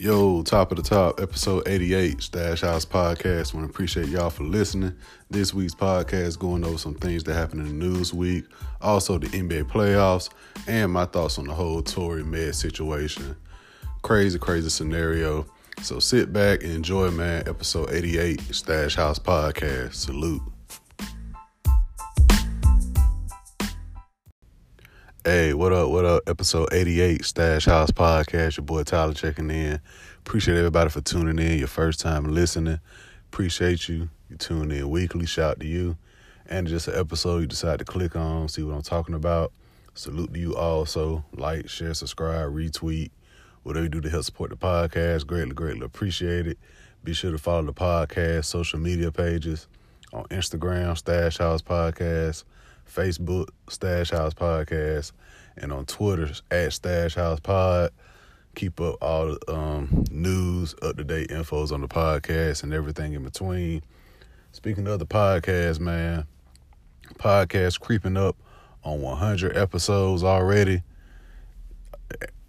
Yo, top of the top, episode 88, Stash House Podcast. Want to appreciate y'all for listening. This week's podcast going over some things that happened in the news week, also the NBA playoffs, and my thoughts on the whole Tory Meg situation. Crazy, crazy scenario. So sit back and enjoy, man. Episode 88, Stash House Podcast. Salute. Hey, what up? What up? Episode 88, Stash House Podcast. Your boy Tyler checking in. Appreciate everybody for tuning in. Your first time listening. Appreciate you. You tune in weekly. Shout out to you. And just an episode you decide to click on, see what I'm talking about. Salute to you also. Like, share, subscribe, retweet, whatever you do to help support the podcast. Greatly, greatly appreciate it. Be sure to follow the podcast social media pages on Instagram, Stash House Podcast Facebook, Stash House Podcast, and on Twitter, at Stash House Pod. Keep up all the um, news, up to date infos on the podcast, and everything in between. Speaking of the podcast, man, podcast creeping up on 100 episodes already.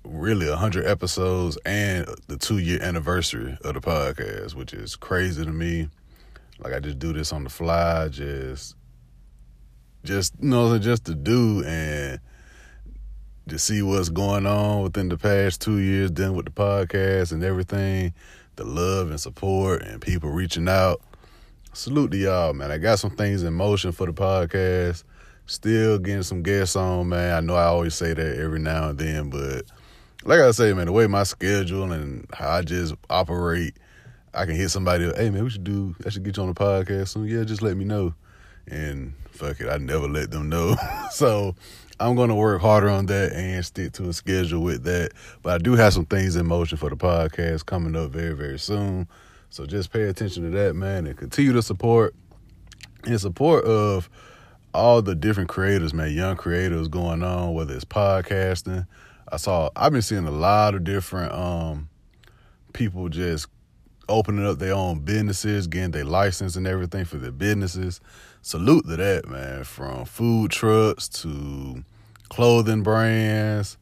Really, 100 episodes and the two year anniversary of the podcast, which is crazy to me. Like, I just do this on the fly, just just you know just to do and to see what's going on within the past two years dealing with the podcast and everything the love and support and people reaching out. Salute to y'all man. I got some things in motion for the podcast. Still getting some guests on man. I know i always say that every now and then but like i say man the way my schedule and how i just operate i can hit somebody hey man we should do i should get you on the podcast soon. Yeah just let me know. And fuck it, I never let them know. so I'm gonna work harder on that and stick to a schedule with that. But I do have some things in motion for the podcast coming up very, very soon. So just pay attention to that, man, and continue to support in support of all the different creators, man, young creators going on, whether it's podcasting. I saw I've been seeing a lot of different um people just opening up their own businesses, getting their license and everything for their businesses. Salute to that, man. From food trucks to clothing brands,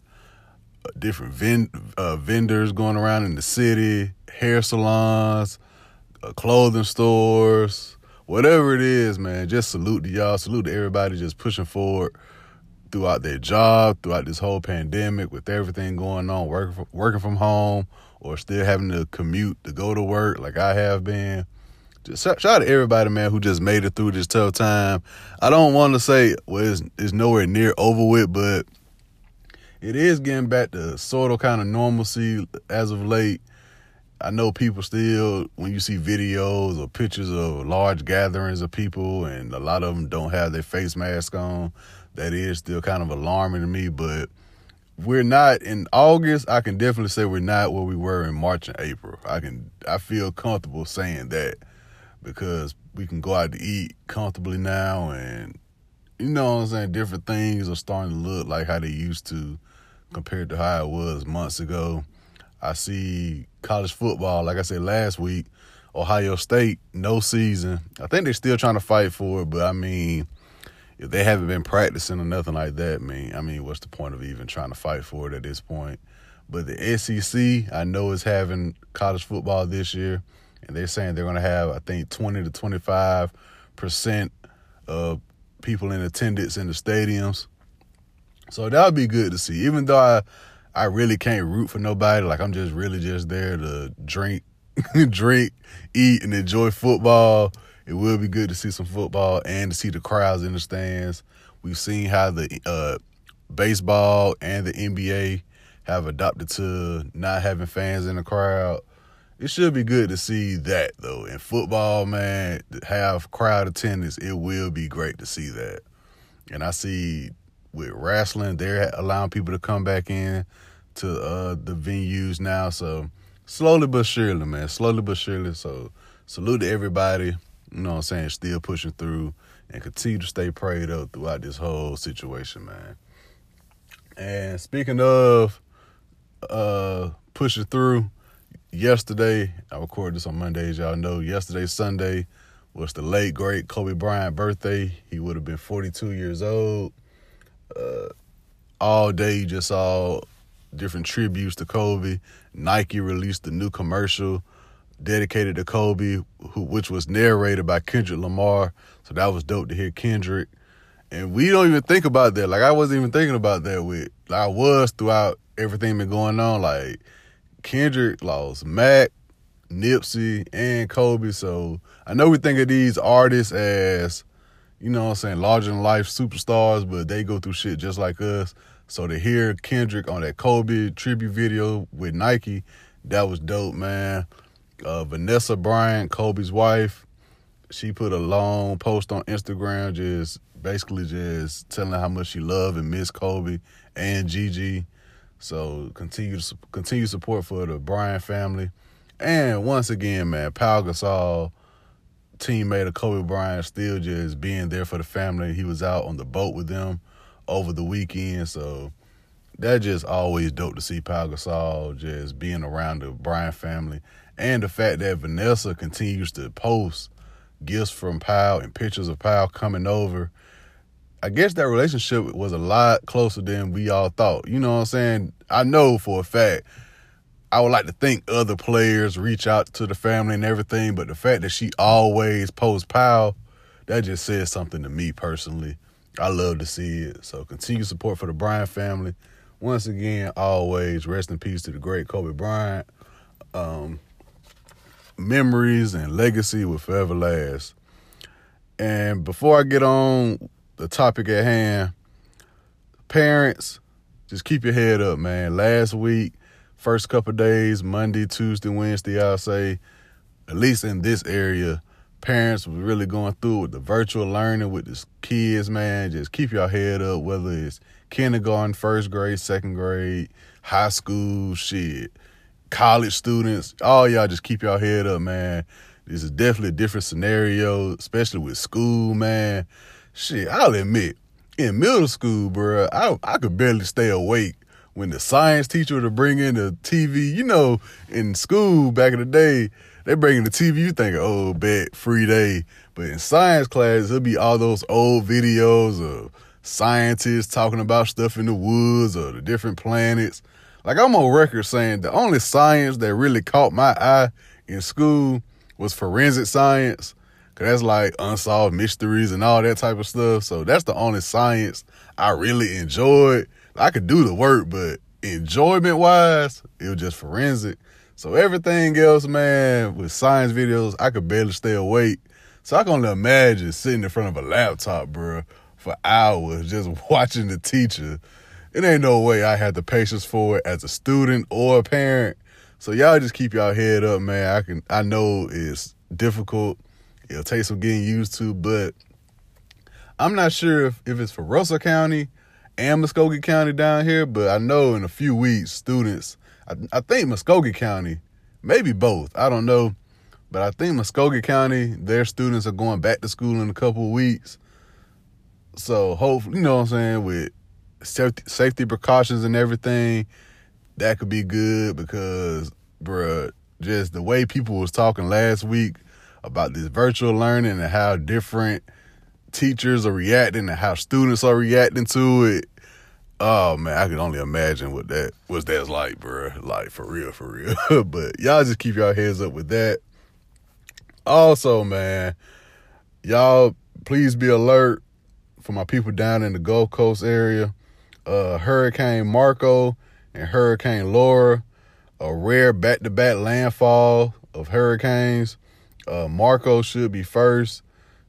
uh, different uh, vendors going around in the city, hair salons, uh, clothing stores, whatever it is, man. Just salute to y'all. Salute to everybody just pushing forward throughout their job, throughout this whole pandemic, with everything going on, working working from home or still having to commute to go to work like I have been. Just shout out to everybody, man, who just made it through this tough time. I don't want to say well, it's, it's nowhere near over with, but it is getting back to sort of kind of normalcy as of late. I know people still, when you see videos or pictures of large gatherings of people, and a lot of them don't have their face mask on, that is still kind of alarming to me. But we're not in August. I can definitely say we're not where we were in March and April. I can I feel comfortable saying that because we can go out to eat comfortably now, and you know what I'm saying. Different things are starting to look like how they used to compared to how it was months ago. I see college football, like I said last week, Ohio State, no season. I think they're still trying to fight for it, but I mean if they haven't been practicing or nothing like that, man, I mean, what's the point of even trying to fight for it at this point? But the SEC, I know, is having college football this year, and they're saying they're going to have, I think, 20 to 25 percent of people in attendance in the stadiums. So that would be good to see. Even though I, I really can't root for nobody, like I'm just really just there to drink, drink, eat, and enjoy football it will be good to see some football and to see the crowds in the stands. We've seen how the uh, baseball and the NBA have adopted to not having fans in the crowd. It should be good to see that though. In football, man, have crowd attendance, it will be great to see that. And I see with wrestling, they're allowing people to come back in to uh, the venues now. So slowly but surely, man, slowly but surely. So salute to everybody you know what I'm saying, still pushing through and continue to stay prayed up throughout this whole situation, man. And speaking of uh pushing through, yesterday, I recorded this on Monday, as y'all know. Yesterday, Sunday, was the late great Kobe Bryant birthday. He would have been 42 years old. Uh, all day, you just saw different tributes to Kobe. Nike released a new commercial dedicated to Kobe, who, which was narrated by Kendrick Lamar. So that was dope to hear Kendrick. And we don't even think about that. Like I wasn't even thinking about that with I was throughout everything been going on. Like Kendrick lost Mac, Nipsey, and Kobe. So I know we think of these artists as, you know what I'm saying, larger than life superstars, but they go through shit just like us. So to hear Kendrick on that Kobe tribute video with Nike, that was dope, man. Uh, Vanessa Bryant, Kobe's wife, she put a long post on Instagram just basically just telling how much she loved and missed Kobe and Gigi. So continue continue support for the Bryant family. And once again, man, Pau Gasol, teammate of Kobe Bryant, still just being there for the family. He was out on the boat with them over the weekend, so that just always dope to see Pau Gasol just being around the Bryant family. And the fact that Vanessa continues to post gifts from Pau and pictures of Pau coming over. I guess that relationship was a lot closer than we all thought. You know what I'm saying? I know for a fact I would like to think other players reach out to the family and everything, but the fact that she always posts Pau, that just says something to me personally. I love to see it. So continue support for the Bryant family. Once again, always rest in peace to the great Kobe Bryant. Um, memories and legacy will forever last. And before I get on the topic at hand, parents, just keep your head up, man. Last week, first couple days, Monday, Tuesday, Wednesday, I'll say, at least in this area, parents were really going through with the virtual learning with the kids, man. Just keep your head up, whether it's kindergarten, first grade, second grade, high school, shit, college students. All y'all just keep your head up, man. This is definitely a different scenario, especially with school, man. Shit, I'll admit, in middle school, bro, I I could barely stay awake when the science teacher to bring in the TV, you know, in school back in the day, they bring in the TV, you think, oh, bet, free day. But in science class, it'll be all those old videos of scientists talking about stuff in the woods or the different planets. Like I'm on record saying the only science that really caught my eye in school was forensic science. Cause that's like unsolved mysteries and all that type of stuff. So that's the only science I really enjoyed I could do the work, but enjoyment wise, it was just forensic. So everything else, man, with science videos, I could barely stay awake. So I can only imagine sitting in front of a laptop, bro, for hours just watching the teacher. It ain't no way I had the patience for it as a student or a parent. So y'all just keep y'all head up, man. I can I know it's difficult. It'll take some getting used to, but I'm not sure if, if it's for Russell County and Muscogee County down here, but I know in a few weeks, students, I, I think Muscogee County, maybe both, I don't know, but I think Muscogee County, their students are going back to school in a couple weeks. So hopefully, you know what I'm saying, with safety, precautions and everything, that could be good because, bruh, just the way people was talking last week about this virtual learning and how different – teachers are reacting and how students are reacting to it. Oh man, I can only imagine what that was that's like, bro. Like for real, for real. but y'all just keep y'all heads up with that. Also, man, y'all please be alert for my people down in the Gulf Coast area. Uh, Hurricane Marco and Hurricane Laura, a rare back-to-back landfall of hurricanes. Uh, Marco should be first.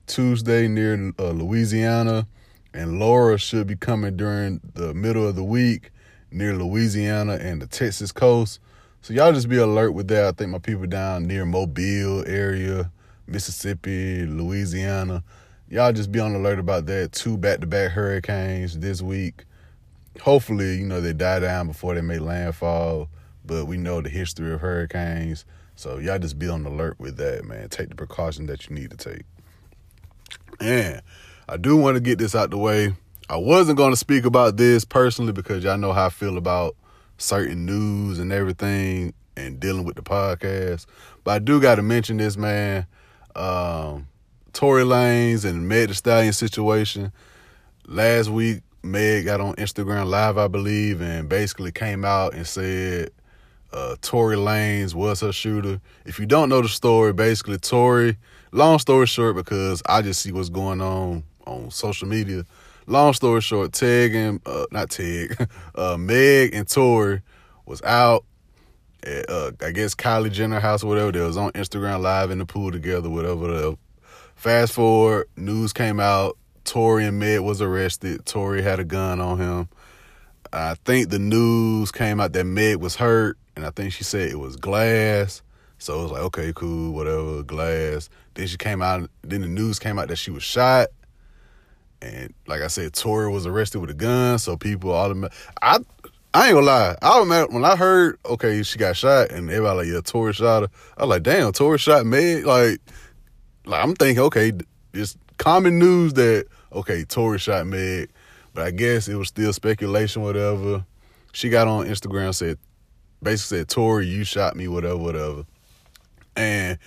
Tuesday near uh, Louisiana, and Laura should be coming during the middle of the week near Louisiana and the Texas coast. So y'all just be alert with that. I think my people down near Mobile area, Mississippi, Louisiana, y'all just be on alert about that. Two back-to-back hurricanes this week. Hopefully, you know they die down before they make landfall. But we know the history of hurricanes, so y'all just be on alert with that, man. Take the precaution that you need to take. And I do want to get this out the way. I wasn't going to speak about this personally because y'all know how I feel about certain news and everything and dealing with the podcast. But I do got to mention this, man. Um, Tory Lanez and Meg Thee Stallion situation. Last week Meg got on Instagram Live, I believe, and basically came out and said uh, Tory Lanez was her shooter. If you don't know the story, basically Tory, long story short, because I just see what's going on on social media. Long story short, Teg and uh, not Teg, uh, Meg and Tory was out at uh, I guess Kylie Jenner house or whatever. They was on Instagram live in the pool together, whatever. Fast forward, news came out. Tory and Meg was arrested. Tory had a gun on him. I think the news came out that Meg was hurt, and I think she said it was glass. So it was like, okay, cool, whatever, glass. Then she came out. Then the news came out that she was shot. And like I said, Tory was arrested with a gun. So people automatic. I I ain't gonna lie. I remember when I heard, okay, she got shot, and everybody like, yeah, Tory shot her. I was like, damn, Tory shot Meg. Like, like I'm thinking, okay, it's common news that okay, Tory shot Meg, but I guess it was still speculation, whatever. She got on Instagram said, basically said, Tory, you shot me, whatever, whatever, and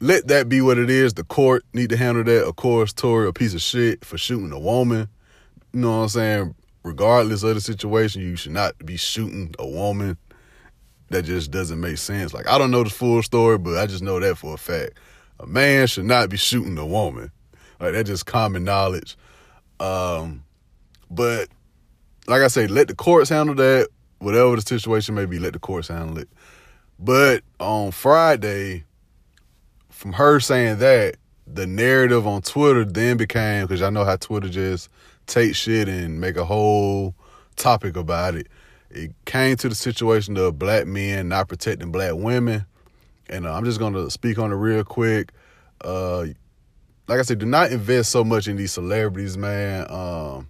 let that be what it is. The court need to handle that. Of course, Tory a piece of shit for shooting a woman. You know what I'm saying? regardless of the situation, you should not be shooting a woman. That just doesn't make sense. Like I don't know the full story, but I just know that for a fact. A man should not be shooting a woman. Like that's just common knowledge. Um, but like I say, let the courts handle that. Whatever the situation may be, let the courts handle it. But on Friday, from her saying that, the narrative on Twitter then became because I know how Twitter just take shit and make a whole topic about it. It came to the situation of black men not protecting black women. And uh, I'm just going to speak on it real quick. Uh, like I said, do not invest so much in these celebrities, man. Um,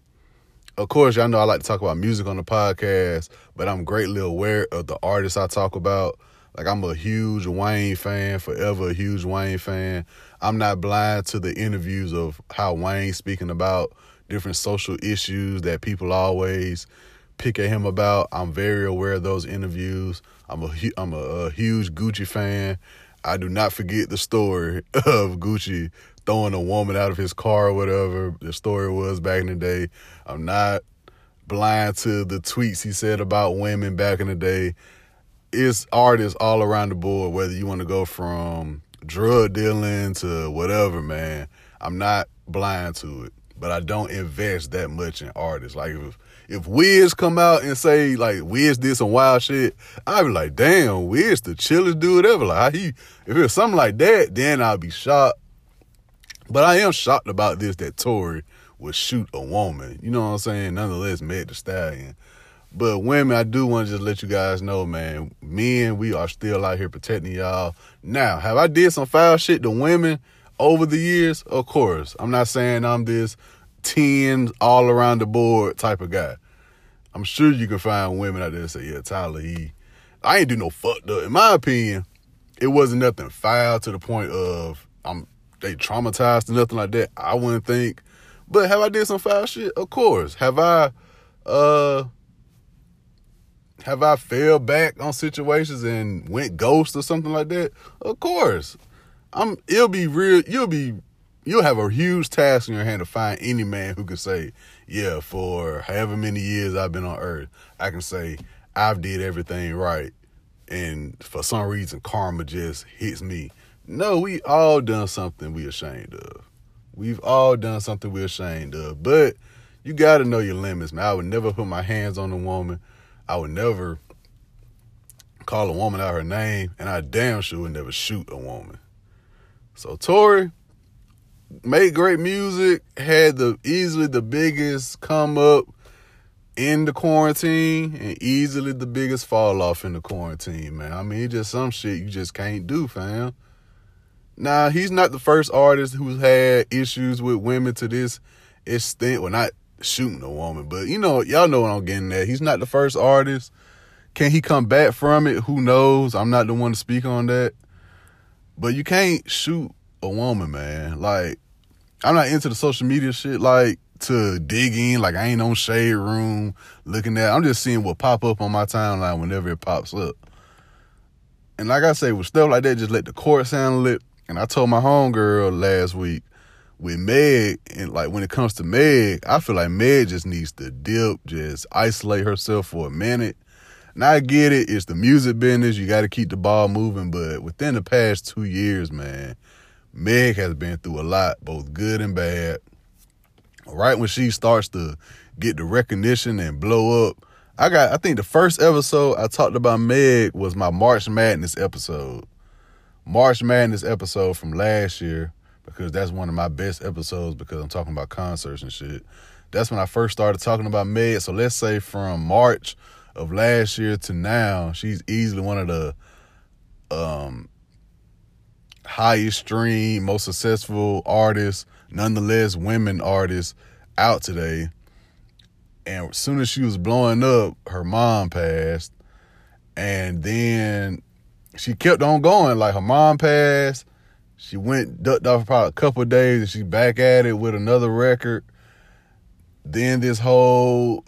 of course, y'all know I like to talk about music on the podcast, but I'm greatly aware of the artists I talk about. Like I'm a huge Wayne fan, forever a huge Wayne fan. I'm not blind to the interviews of how Wayne's speaking about different social issues that people always pick at him about. I'm very aware of those interviews. I'm a I'm a, a huge Gucci fan. I do not forget the story of Gucci throwing a woman out of his car or whatever the story was back in the day. I'm not blind to the tweets he said about women back in the day. It's artists all around the board, whether you want to go from drug dealing to whatever, man. I'm not blind to it but I don't invest that much in artists. Like if if Wiz come out and say like Wiz did some wild shit, I'd be like, damn, Wiz the chillest dude ever. Like he if it was something like that, then I'd be shocked. But I am shocked about this that Tory would shoot a woman. You know what I'm saying? Nonetheless, Meg Thee Stallion. But women, I do want to just let you guys know, man, men, we are still out here protecting y'all. Now, have I did some foul shit to women? over the years, of course. I'm not saying I'm this 10 all around the board type of guy. I'm sure you can find women out there that say, yeah, Tyler, he, I ain't do no fucked up. In my opinion, it wasn't nothing foul to the point of I'm they traumatized or nothing like that. I wouldn't think. But have I did some foul shit? Of course. Have I uh have I fell back on situations and went ghost or something like that? Of course. I'm it'll be real you'll be you'll have a huge task in your hand to find any man who can say, Yeah, for however many years I've been on earth, I can say I've did everything right and for some reason karma just hits me. No, we all done something we ashamed of. We've all done something we're ashamed of. But you gotta know your limits, man. I would never put my hands on a woman. I would never call a woman out her name, and I damn sure would never shoot a woman. So Tory made great music, had the easily the biggest come up in the quarantine and easily the biggest fall off in the quarantine, man. I mean, just some shit you just can't do, fam. Now, he's not the first artist who's had issues with women to this extent. Well, not shooting a woman, but you know, y'all know what I'm getting at. He's not the first artist. Can he come back from it? Who knows? I'm not the one to speak on that. But you can't shoot a woman, man. Like, I'm not into the social media shit, like, to dig in. Like, I ain't on Shade Room looking at I'm just seeing what pop up on my timeline whenever it pops up. And like I say, with stuff like that, just let the courts handle it. And I told my homegirl last week, with Meg and like when it comes to Meg, I feel like Meg just needs to dip, just isolate herself for a minute. And I get it, it's the music business, you gotta keep the ball moving, but within the past two years, man, Meg has been through a lot, both good and bad. Right when she starts to get the recognition and blow up, I got I think the first episode I talked about Meg was my March Madness episode. March Madness episode from last year because that's one of my best episodes because I'm talking about concerts and shit. That's when I first started talking about Meg. So let's say from March of last year to now, she's easily one of the um highest stream, most successful artists, nonetheless women artists out today. And as soon as she was blowing up, her mom passed. And then she kept on going. Like her mom passed. She went ducked off for probably a couple days and she's back at it with another record. Then this whole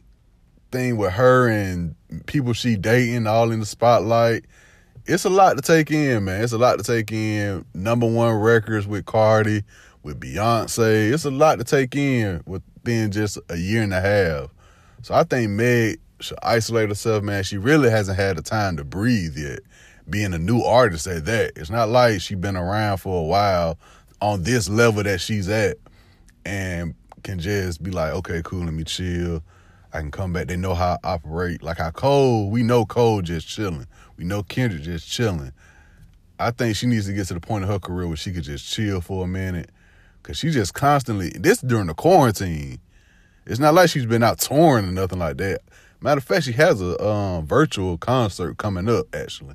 thing with her and people she dating all in the spotlight. It's a lot to take in, man. It's a lot to take in. Number one records with Cardi, with Beyonce. It's a lot to take in within just a year and a half. So I think Meg should isolate herself, man. She really hasn't had the time to breathe yet being a new artist at that. It's not like she's been around for a while on this level that she's at and can just be like, okay, cool, let me chill. I can come back. They know how I operate. Like how Cole, we know Cole just chilling. We know Kendrick just chilling. I think she needs to get to the point of her career where she could just chill for a minute. Cause she just constantly this during the quarantine. It's not like she's been out touring or nothing like that. Matter of fact, she has a um, virtual concert coming up actually.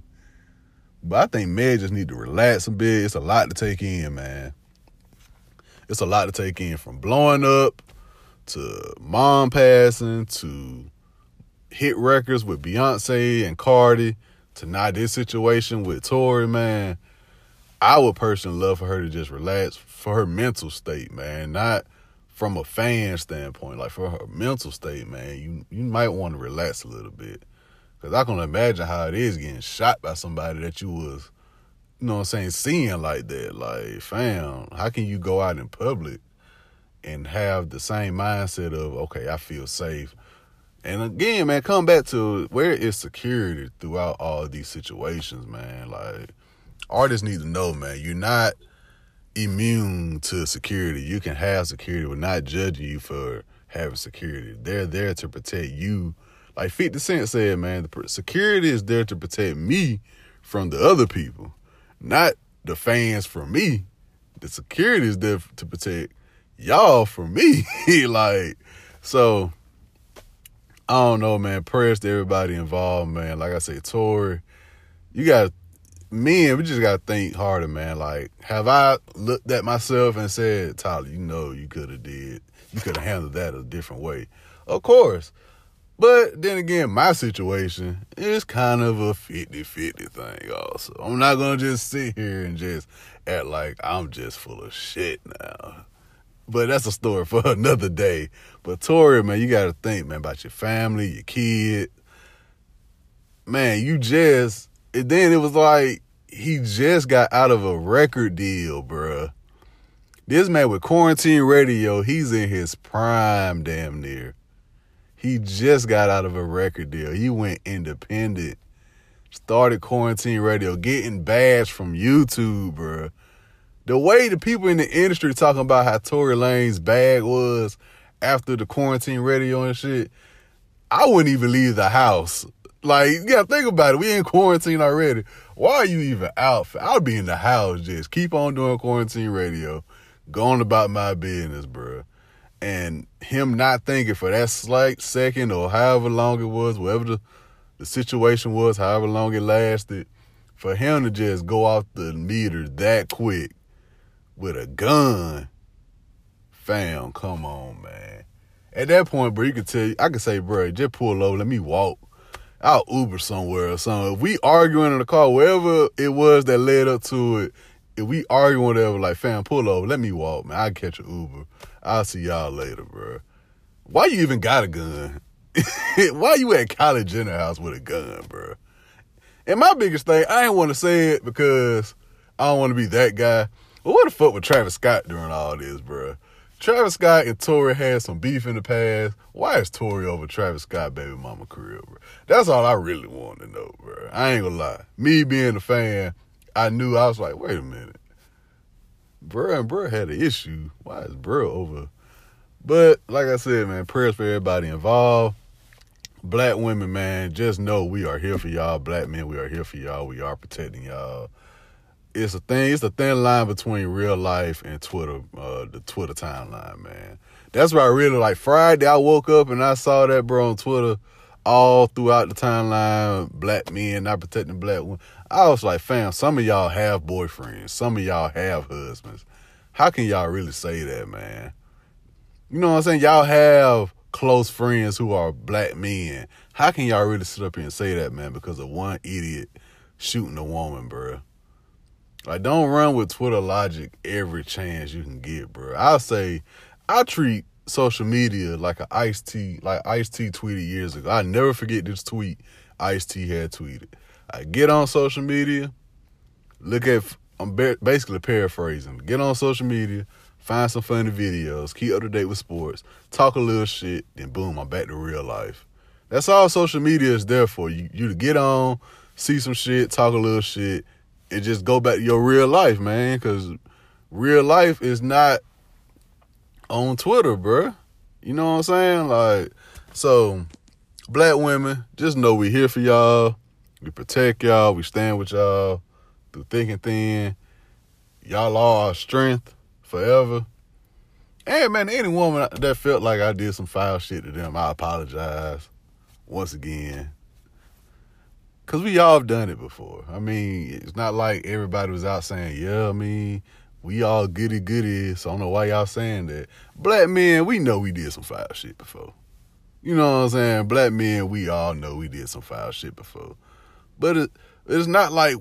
But I think Meg just need to relax a bit. It's a lot to take in, man. It's a lot to take in from blowing up to mom passing to hit records with Beyonce and Cardi to now this situation with Tory, man. I would personally love for her to just relax for her mental state, man. Not from a fan standpoint, like for her mental state, man. You you might want to relax a little bit. Cause I can imagine how it is getting shot by somebody that you was, you know what I'm saying, seeing like that. Like, fam, how can you go out in public and have the same mindset of, okay, I feel safe. And again, man, come back to where is security throughout all these situations, man. Like, artists need to know, man, you're not immune to security. You can have security. We're not judging you for having security. They're there to protect you like 50 Cent said, man, the security is there to protect me from the other people, not the fans from me. The security is there to protect y'all for me. like, so I don't know, man. Prayers to everybody involved, man. Like I say, Tory, you got men, we just gotta think harder, man. Like, have I looked at myself and said, Tyler, you know you could have did, you could have handled that a different way. Of course. But then again, my situation is kind of a 50 50 thing, also. I'm not going to just sit here and just act like I'm just full of shit now. But that's a story for another day. But Tory, man, you got to think, man, about your family, your kid. Man, you just, and then it was like he just got out of a record deal, bruh. This man with quarantine radio, he's in his prime damn near. He just got out of a record deal. He went independent. Started quarantine radio, getting bashed from YouTube, bro. The way the people in the industry talking about how Tory Lanez bag was after the quarantine radio and shit, I wouldn't even leave the house. Like, yeah, think about it. We in quarantine already. Why are you even out? I'll be in the house just keep on doing quarantine radio, going about my business, bro and him not thinking for that slight second or however long it was, whatever the, the situation was, however long it lasted, for him to just go off the meter that quick with a gun, fam, come on, man. At that point, bro, you could tell, I could say, bro, just pull over, let me walk. I'll Uber somewhere or something. If we arguing in the car, wherever it was that led up to it, if we arguing whatever, like, fam, pull over, let me walk, man. I'll catch an Uber. I'll see y'all later, bro. Why you even got a gun? Why you at Kylie Jenner house with a gun, bro? And my biggest thing, I ain't want to say it because I don't want to be that guy. What the fuck with Travis Scott during all this, bro? Travis Scott and Tory had some beef in the past. Why is Tory over Travis Scott baby mama career, bro? That's all I really want to know, bro. I ain't gonna lie. Me being a fan, I knew I was like, wait a minute. Bro and bro had an issue. Why is bro over? But like I said, man, prayers for everybody involved. Black women, man, just know we are here for y'all. Black men, we are here for y'all. We are protecting y'all it's a thing. It's a thin line between real life and Twitter, uh, the Twitter timeline, man. That's why I really like Friday. I woke up and I saw that bro on Twitter all throughout the timeline. Black men not protecting black women. I was like, fam, some of y'all have boyfriends. Some of y'all have husbands. How can y'all really say that, man? You know what I'm saying? Y'all have close friends who are black men. How can y'all really sit up here and say that, man? Because of one idiot shooting a woman, bro. Like, don't run with Twitter logic every chance you can get, bro. I'll say, I treat social media like a Ice T, like Ice T tweeted years ago. I never forget this tweet Ice T had tweeted. I get on social media, look at, I'm basically paraphrasing. Get on social media, find some funny videos, keep up to date with sports, talk a little shit, then boom, I'm back to real life. That's all social media is there for. You, you to get on, see some shit, talk a little shit, and just go back to your real life, man. Because real life is not on Twitter, bruh. You know what I'm saying? Like, so black women, just know we here for y'all. We protect y'all. We stand with y'all through thick and thin. Y'all are our strength forever. And man, any woman that felt like I did some foul shit to them, I apologize once again. Cause we all have done it before. I mean, it's not like everybody was out saying, "Yeah, I mean, we all goody goody." So I don't know why y'all saying that. Black men, we know we did some foul shit before. You know what I'm saying? Black men, we all know we did some foul shit before. But it, it's not like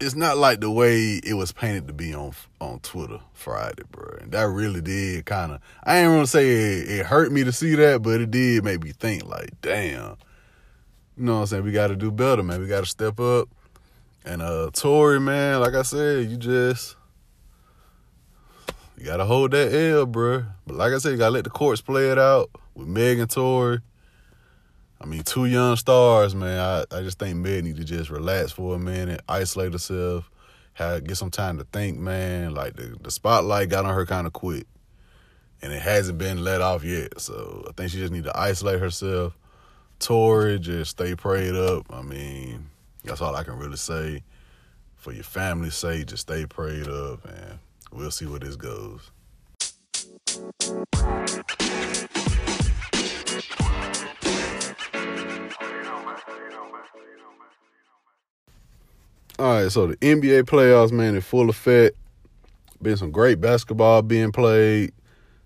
it's not like the way it was painted to be on on Twitter Friday, bro. And that really did kind of. I ain't gonna say it, it hurt me to see that, but it did make me think like, damn you know what I'm saying? We got to do better, man. We got to step up. And uh Tory, man, like I said, you just you gotta hold that L, bro. But like I said, you gotta let the courts play it out with Meg and Tory. I mean, two young stars, man. I, I just think Meg need to just relax for a minute, isolate herself, have get some time to think, man. Like the, the spotlight got on her kind of quick. And it hasn't been let off yet. So I think she just need to isolate herself Tory, just stay prayed up. I mean, that's all I can really say. For your family's sake, just stay prayed up, and we'll see where this goes. All right, so the NBA playoffs, man, in full effect. Been some great basketball being played,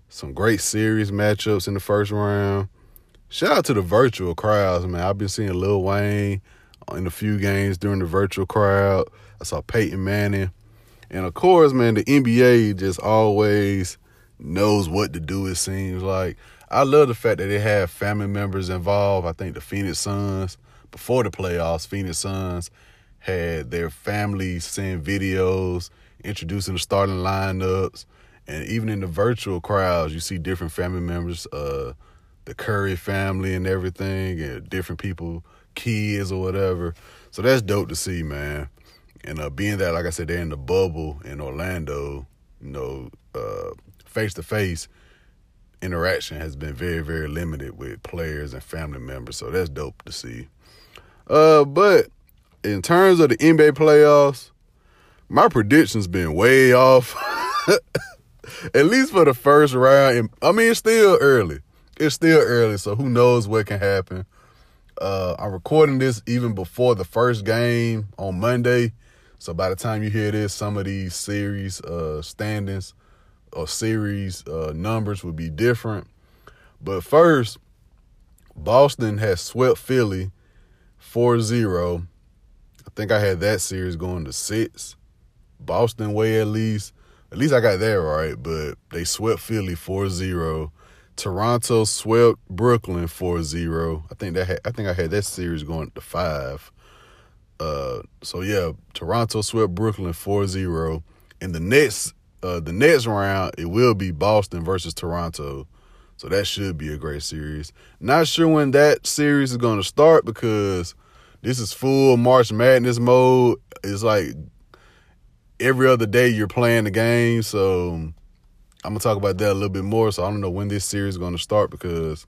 some great series matchups in the first round. Shout out to the virtual crowds, man. I've been seeing Lil Wayne in a few games during the virtual crowd. I saw Peyton Manning. And of course, man, the NBA just always knows what to do, it seems like. I love the fact that they have family members involved. I think the Phoenix Suns, before the playoffs, Phoenix Suns had their family send videos introducing the starting lineups. And even in the virtual crowds, you see different family members. Uh, the Curry family and everything, and different people, kids or whatever. So that's dope to see, man. And uh, being that, like I said, they're in the bubble in Orlando, you know, face to face interaction has been very, very limited with players and family members. So that's dope to see. Uh, but in terms of the NBA playoffs, my predictions been way off. At least for the first round. I mean, it's still early it's still early, so who knows what can happen. Uh, I'm recording this even before the first game on Monday. So by the time you hear this, some of these series uh, standings or series uh, numbers would be different. But first, Boston has swept Philly 4-0. I think I had that series going to six. Boston way at least. At least I got that right, but they swept Philly 4-0. Toronto swept Brooklyn 4-0. I think that had, I think I had that series going to 5. Uh, so yeah, Toronto swept Brooklyn 4-0. in the next uh, the next round, it will be Boston versus Toronto. So that should be a great series. Not sure when that series is going to start because this is full March Madness mode. It's like every other day you're playing the game. So I'm gonna talk about that a little bit more. So I don't know when this series is to start because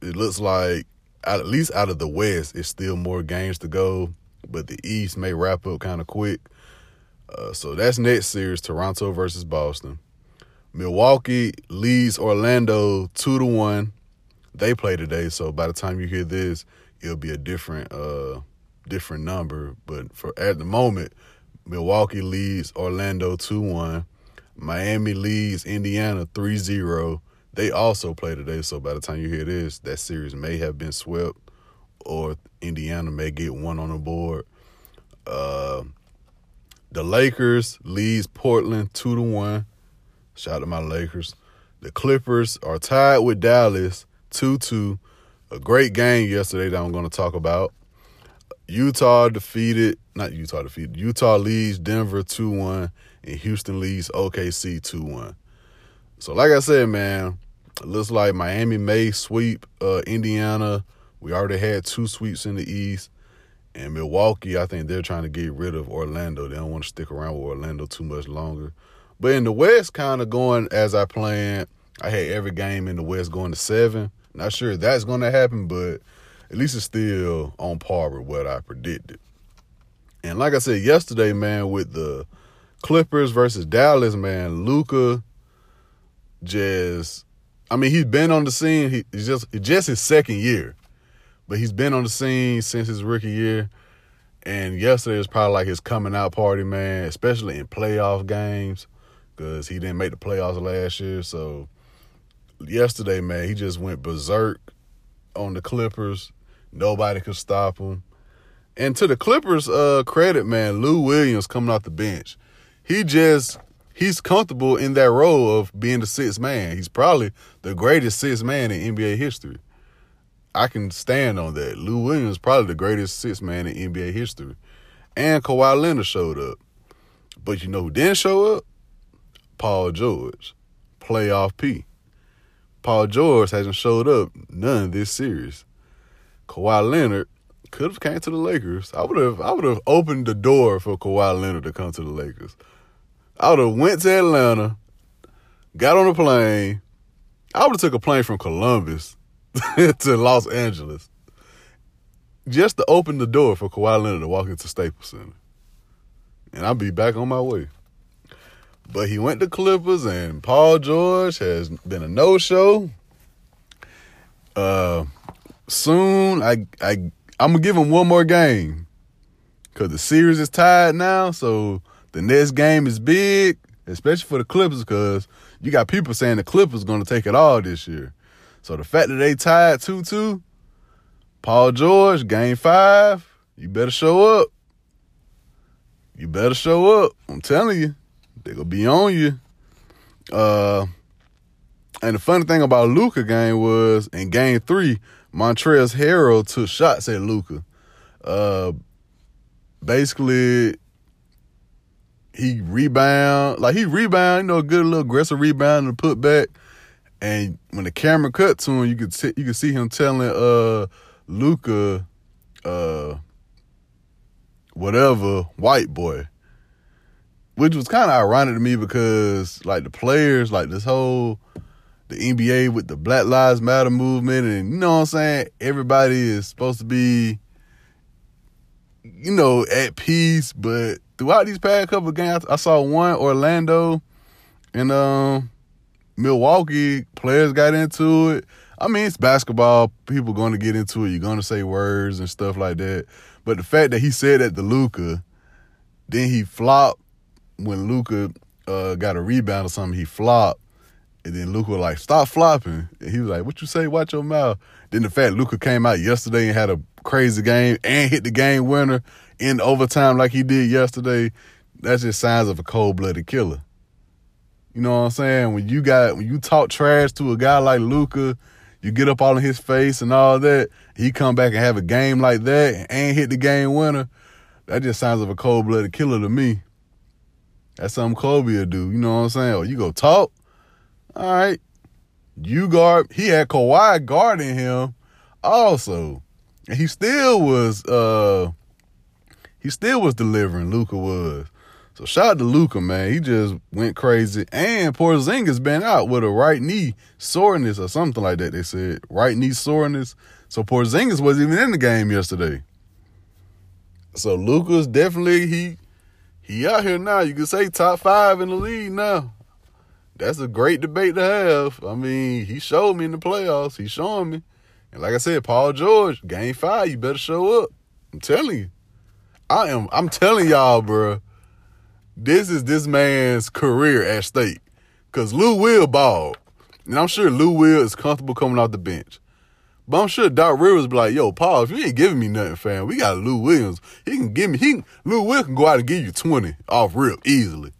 it looks like at least out of the West, it's still more games to go. But the East may wrap up kind of quick. Uh, so that's next series: Toronto versus Boston. Milwaukee leads Orlando two to one. They play today, so by the time you hear this, it'll be a different uh different number. But for at the moment, Milwaukee leads Orlando two one. Miami leads Indiana 3-0. They also play today, so by the time you hear this, that series may have been swept, or Indiana may get one on the board. Uh, the Lakers leads Portland two to one. Shout out to my Lakers. The Clippers are tied with Dallas 2 2. A great game yesterday that I'm going to talk about. Utah defeated, not Utah defeated, Utah leads Denver 2 1, and Houston leads OKC 2 1. So, like I said, man, it looks like Miami may sweep uh, Indiana. We already had two sweeps in the East. And Milwaukee, I think they're trying to get rid of Orlando. They don't want to stick around with Orlando too much longer. But in the West, kind of going as I planned. I had every game in the West going to seven. Not sure that's going to happen, but at least it's still on par with what I predicted. And like I said yesterday, man, with the Clippers versus Dallas, man, Luka just I mean, he's been on the scene. He, he's just just his second year. But he's been on the scene since his rookie year. And yesterday was probably like his coming out party, man, especially in playoff games because he didn't make the playoffs last year. So yesterday, man, he just went berserk on the Clippers. Nobody could stop him. And to the Clippers' uh, credit, man, Lou Williams coming off the bench, he just he's comfortable in that role of being the sixth man. He's probably the greatest sixth man in NBA history. I can stand on that. Lou Williams is probably the greatest sixth man in NBA history. And Kawhi Leonard showed up. But you know who didn't show up? Paul George, playoff P. Paul George hasn't showed up none this series. Kawhi Leonard could have came to the Lakers. I would have I would have opened the door for Kawhi Leonard to come to the Lakers. I would have went to Atlanta, got on a plane. I would have took a plane from Columbus to Los Angeles just to open the door for Kawhi Leonard to walk into Staples Center. And I'd be back on my way. But he went to Clippers, and Paul George has been a no show. Uh, soon I I I'm gonna give him one more game because the series is tied now. So the next game is big, especially for the Clippers, because you got people saying the Clippers gonna take it all this year. So the fact that they tied two two, Paul George game five, you better show up. You better show up. I'm telling you. They gonna be on you. Uh, and the funny thing about Luka game was in game three, Montrezl Harrell took shots at Luka. Uh, basically, he rebound like he rebound, you know, a good little aggressive rebound and put back. And when the camera cut to him, you could see, you could see him telling uh Luka, uh, whatever white boy which was kind of ironic to me because like the players, like this whole the NBA with the Black Lives Matter movement, and you know what I'm saying, everybody is supposed to be, you know, at peace. But throughout these past couple games, I saw one Orlando and um, Milwaukee players got into it. I mean, it's basketball. People going to get into it. You're going to say words and stuff like that. But the fact that he said that to Luka, then he flopped when Luka uh, got a rebound or something, he flopped. And then Luka like, stop flopping. And he was like, what you say? Watch your mouth. Then the fact Luka came out yesterday and had a crazy game and hit the game winner in overtime like he did yesterday, that's just signs of a cold-blooded killer. You know what I'm saying? When you got when you talk trash to a guy like Luka, you get up all in his face and all that, he come back and have a game like that and hit the game winner, that just sounds of a cold-blooded killer to me. That's something Kobe will do. You know what I'm saying? Or you go talk. All right. You guard. He had Kawhi guarding him also. And he still was uh he still was delivering, Luka was. So shout out to Luka, man. He just went crazy. And Porzingis been out with a right knee soreness or something like that. They said right knee soreness. So Porzingis wasn't even in the game yesterday. So Luka's definitely he he out here now. You can say top five in the league now. That's a great debate to have. I mean, he showed me in the playoffs. He's showing me. And like I said, Paul George, game five, you better show up. I'm telling you. I am I'm telling y'all, bro. This is this man's career at stake. Cause Lou Will ball. And I'm sure Lou Will is comfortable coming off the bench. But I'm sure Doc Rivers be like, yo, Paul, if you ain't giving me nothing, fam, we got Lou Williams. He can give me, he Lou Will can go out and give you 20 off rip easily.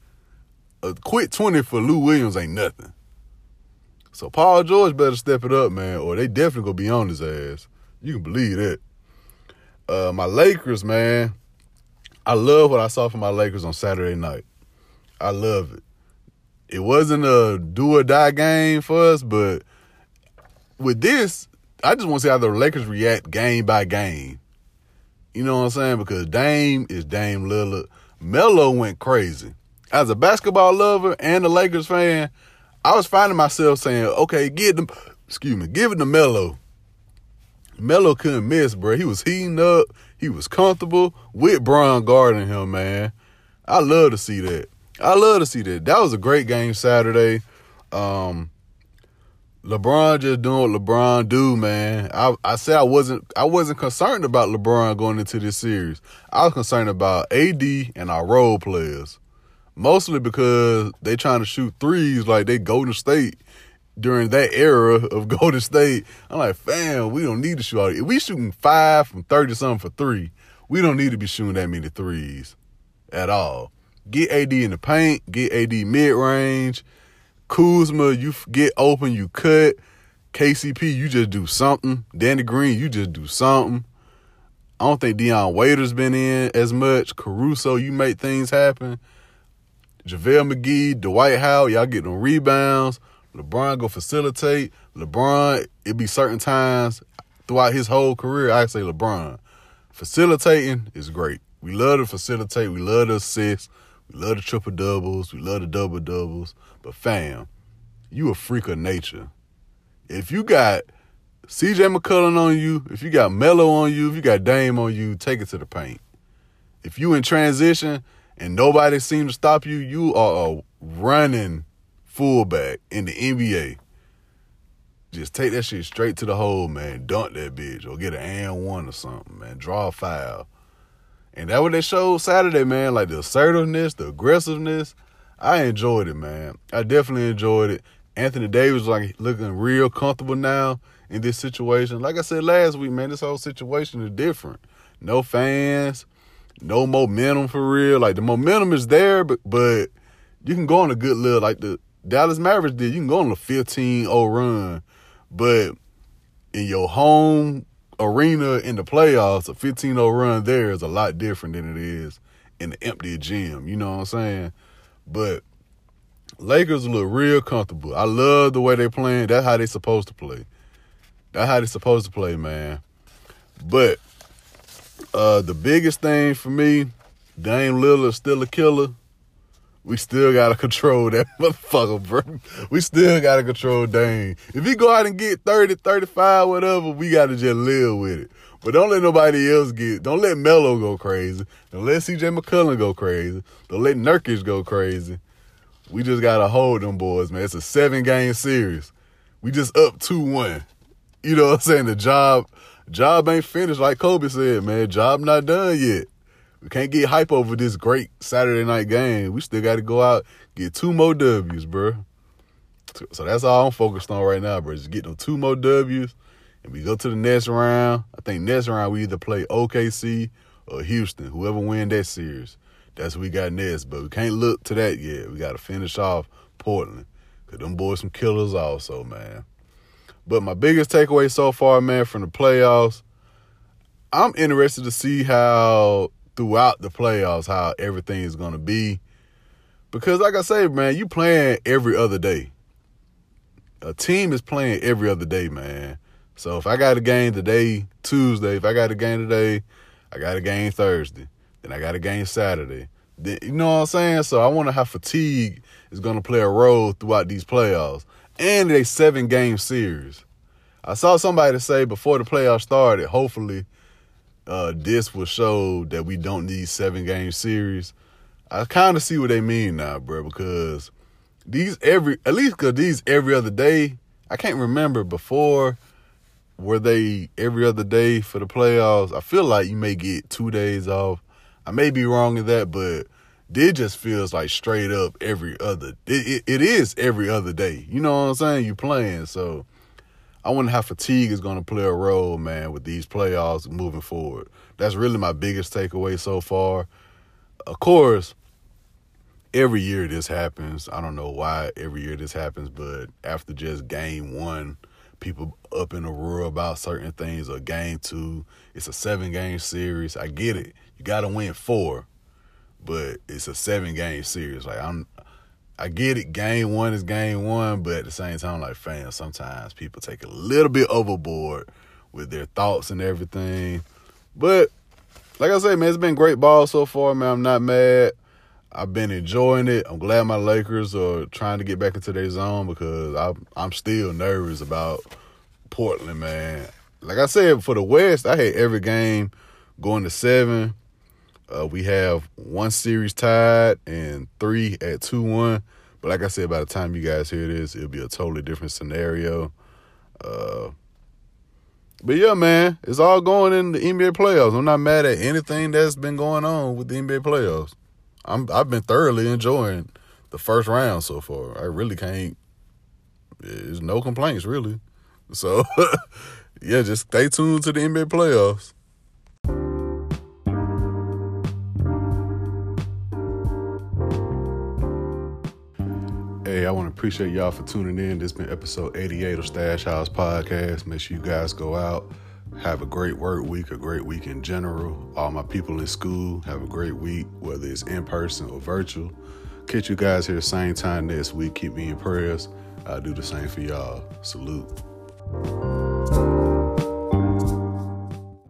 A quick 20 for Lou Williams ain't nothing. So Paul George better step it up, man, or they definitely gonna be on his ass. You can believe that. Uh, my Lakers, man. I love what I saw from my Lakers on Saturday night. I love it. It wasn't a do or die game for us, but with this, I just want to see how the Lakers react game by game. You know what I'm saying? Because Dame is Dame Lillard. Melo went crazy. As a basketball lover and a Lakers fan, I was finding myself saying, okay, give them, excuse me, give it to Melo. Melo couldn't miss, bro. He was heating up. He was comfortable with Bron guarding him, man. I love to see that. I love to see that. That was a great game Saturday. Um, LeBron just doing what LeBron do, man. I I said I wasn't I wasn't concerned about LeBron going into this series. I was concerned about AD and our role players. Mostly because they trying to shoot threes like they Golden State during that era of Golden State. I'm like, fam, we don't need to shoot all If we shooting five from 30 something for three, we don't need to be shooting that many threes at all. Get AD in the paint, get AD mid range, Kuzma, you get open, you cut. KCP, you just do something. Danny Green, you just do something. I don't think Dion Waiters been in as much. Caruso, you make things happen. JaVale McGee, Dwight Howard, y'all get them rebounds. LeBron go facilitate. LeBron, it be certain times throughout his whole career, I say LeBron. Facilitating is great. We love to facilitate. We love to assist. We love the triple doubles. We love the double doubles. But fam, you a freak of nature. If you got CJ McCollum on you, if you got Melo on you, if you got Dame on you, take it to the paint. If you in transition and nobody seems to stop you, you are a running fullback in the NBA. Just take that shit straight to the hole, man. Dunk that bitch or get an and one or something, man. Draw a foul. And that what they showed Saturday, man. Like the assertiveness, the aggressiveness. I enjoyed it, man. I definitely enjoyed it. Anthony Davis like looking real comfortable now in this situation. Like I said last week, man, this whole situation is different. No fans, no momentum for real. Like the momentum is there, but but you can go on a good little like the Dallas Mavericks did. You can go on a 15-0 run, but in your home arena in the playoffs, a 15-0 run there is a lot different than it is in the empty gym. You know what I'm saying? But Lakers look real comfortable. I love the way they playing. That's how they supposed to play. That's how they supposed to play, man. But uh the biggest thing for me, Dame Lillard still a killer. We still gotta control that motherfucker, bro. We still gotta control Dame. If he go out and get 30, 35, whatever, we gotta just live with it. But don't let nobody else get. Don't let Melo go crazy. Don't let C.J. McCollum go crazy. Don't let Nurkic go crazy. We just gotta hold them boys, man. It's a seven game series. We just up two one. You know what I'm saying? The job, job ain't finished. Like Kobe said, man. Job not done yet. We can't get hype over this great Saturday night game. We still got to go out get two more W's, bro. So that's all I'm focused on right now, bro. Just get them two more W's and we go to the next round. I think next round we either play OKC or Houston. Whoever win that series, that's what we got next. But we can't look to that yet. We got to finish off Portland. Because them boys some killers also, man. But my biggest takeaway so far, man, from the playoffs, I'm interested to see how throughout the playoffs, how everything is going to be. Because like I say, man, you playing every other day. A team is playing every other day, man. So if I got a game today, Tuesday, if I got a game today, I got a game Thursday, then I got a game Saturday. Then, you know what I'm saying? So I wonder how fatigue is going to play a role throughout these playoffs. And a seven game series. I saw somebody say before the playoffs started, hopefully uh, this will show that we don't need seven game series. I kind of see what they mean now, bro, because these every at least because these every other day. I can't remember before were they every other day for the playoffs. I feel like you may get two days off. I may be wrong in that, but it just feels like straight up every other. It, it, it is every other day. You know what I'm saying? You playing, so I wonder how fatigue is going to play a role, man, with these playoffs moving forward. That's really my biggest takeaway so far. Of course, every year this happens. I don't know why every year this happens, but after just game one, people up in a roar about certain things, or game two, it's a seven game series. I get it. You got to win four, but it's a seven game series. Like, I'm I get it. Game one is game one, but at the same time, like fans, sometimes people take a little bit overboard with their thoughts and everything. But like I say, man, it's been great ball so far, man. I'm not mad. I've been enjoying it. I'm glad my Lakers are trying to get back into their zone because I'm I'm still nervous about Portland, man. Like I said, for the West, I had every game going to seven. Uh, we have one series tied and three at 2 1. But like I said, by the time you guys hear this, it'll be a totally different scenario. Uh, but yeah, man, it's all going in the NBA playoffs. I'm not mad at anything that's been going on with the NBA playoffs. I'm I've been thoroughly enjoying the first round so far. I really can't. There's no complaints really. So yeah, just stay tuned to the NBA playoffs. Hey, I want to appreciate y'all for tuning in. This has been episode 88 of Stash House Podcast. Make sure you guys go out, have a great work week, a great week in general. All my people in school, have a great week, whether it's in person or virtual. Catch you guys here same time next week. Keep me in prayers. I'll do the same for y'all. Salute.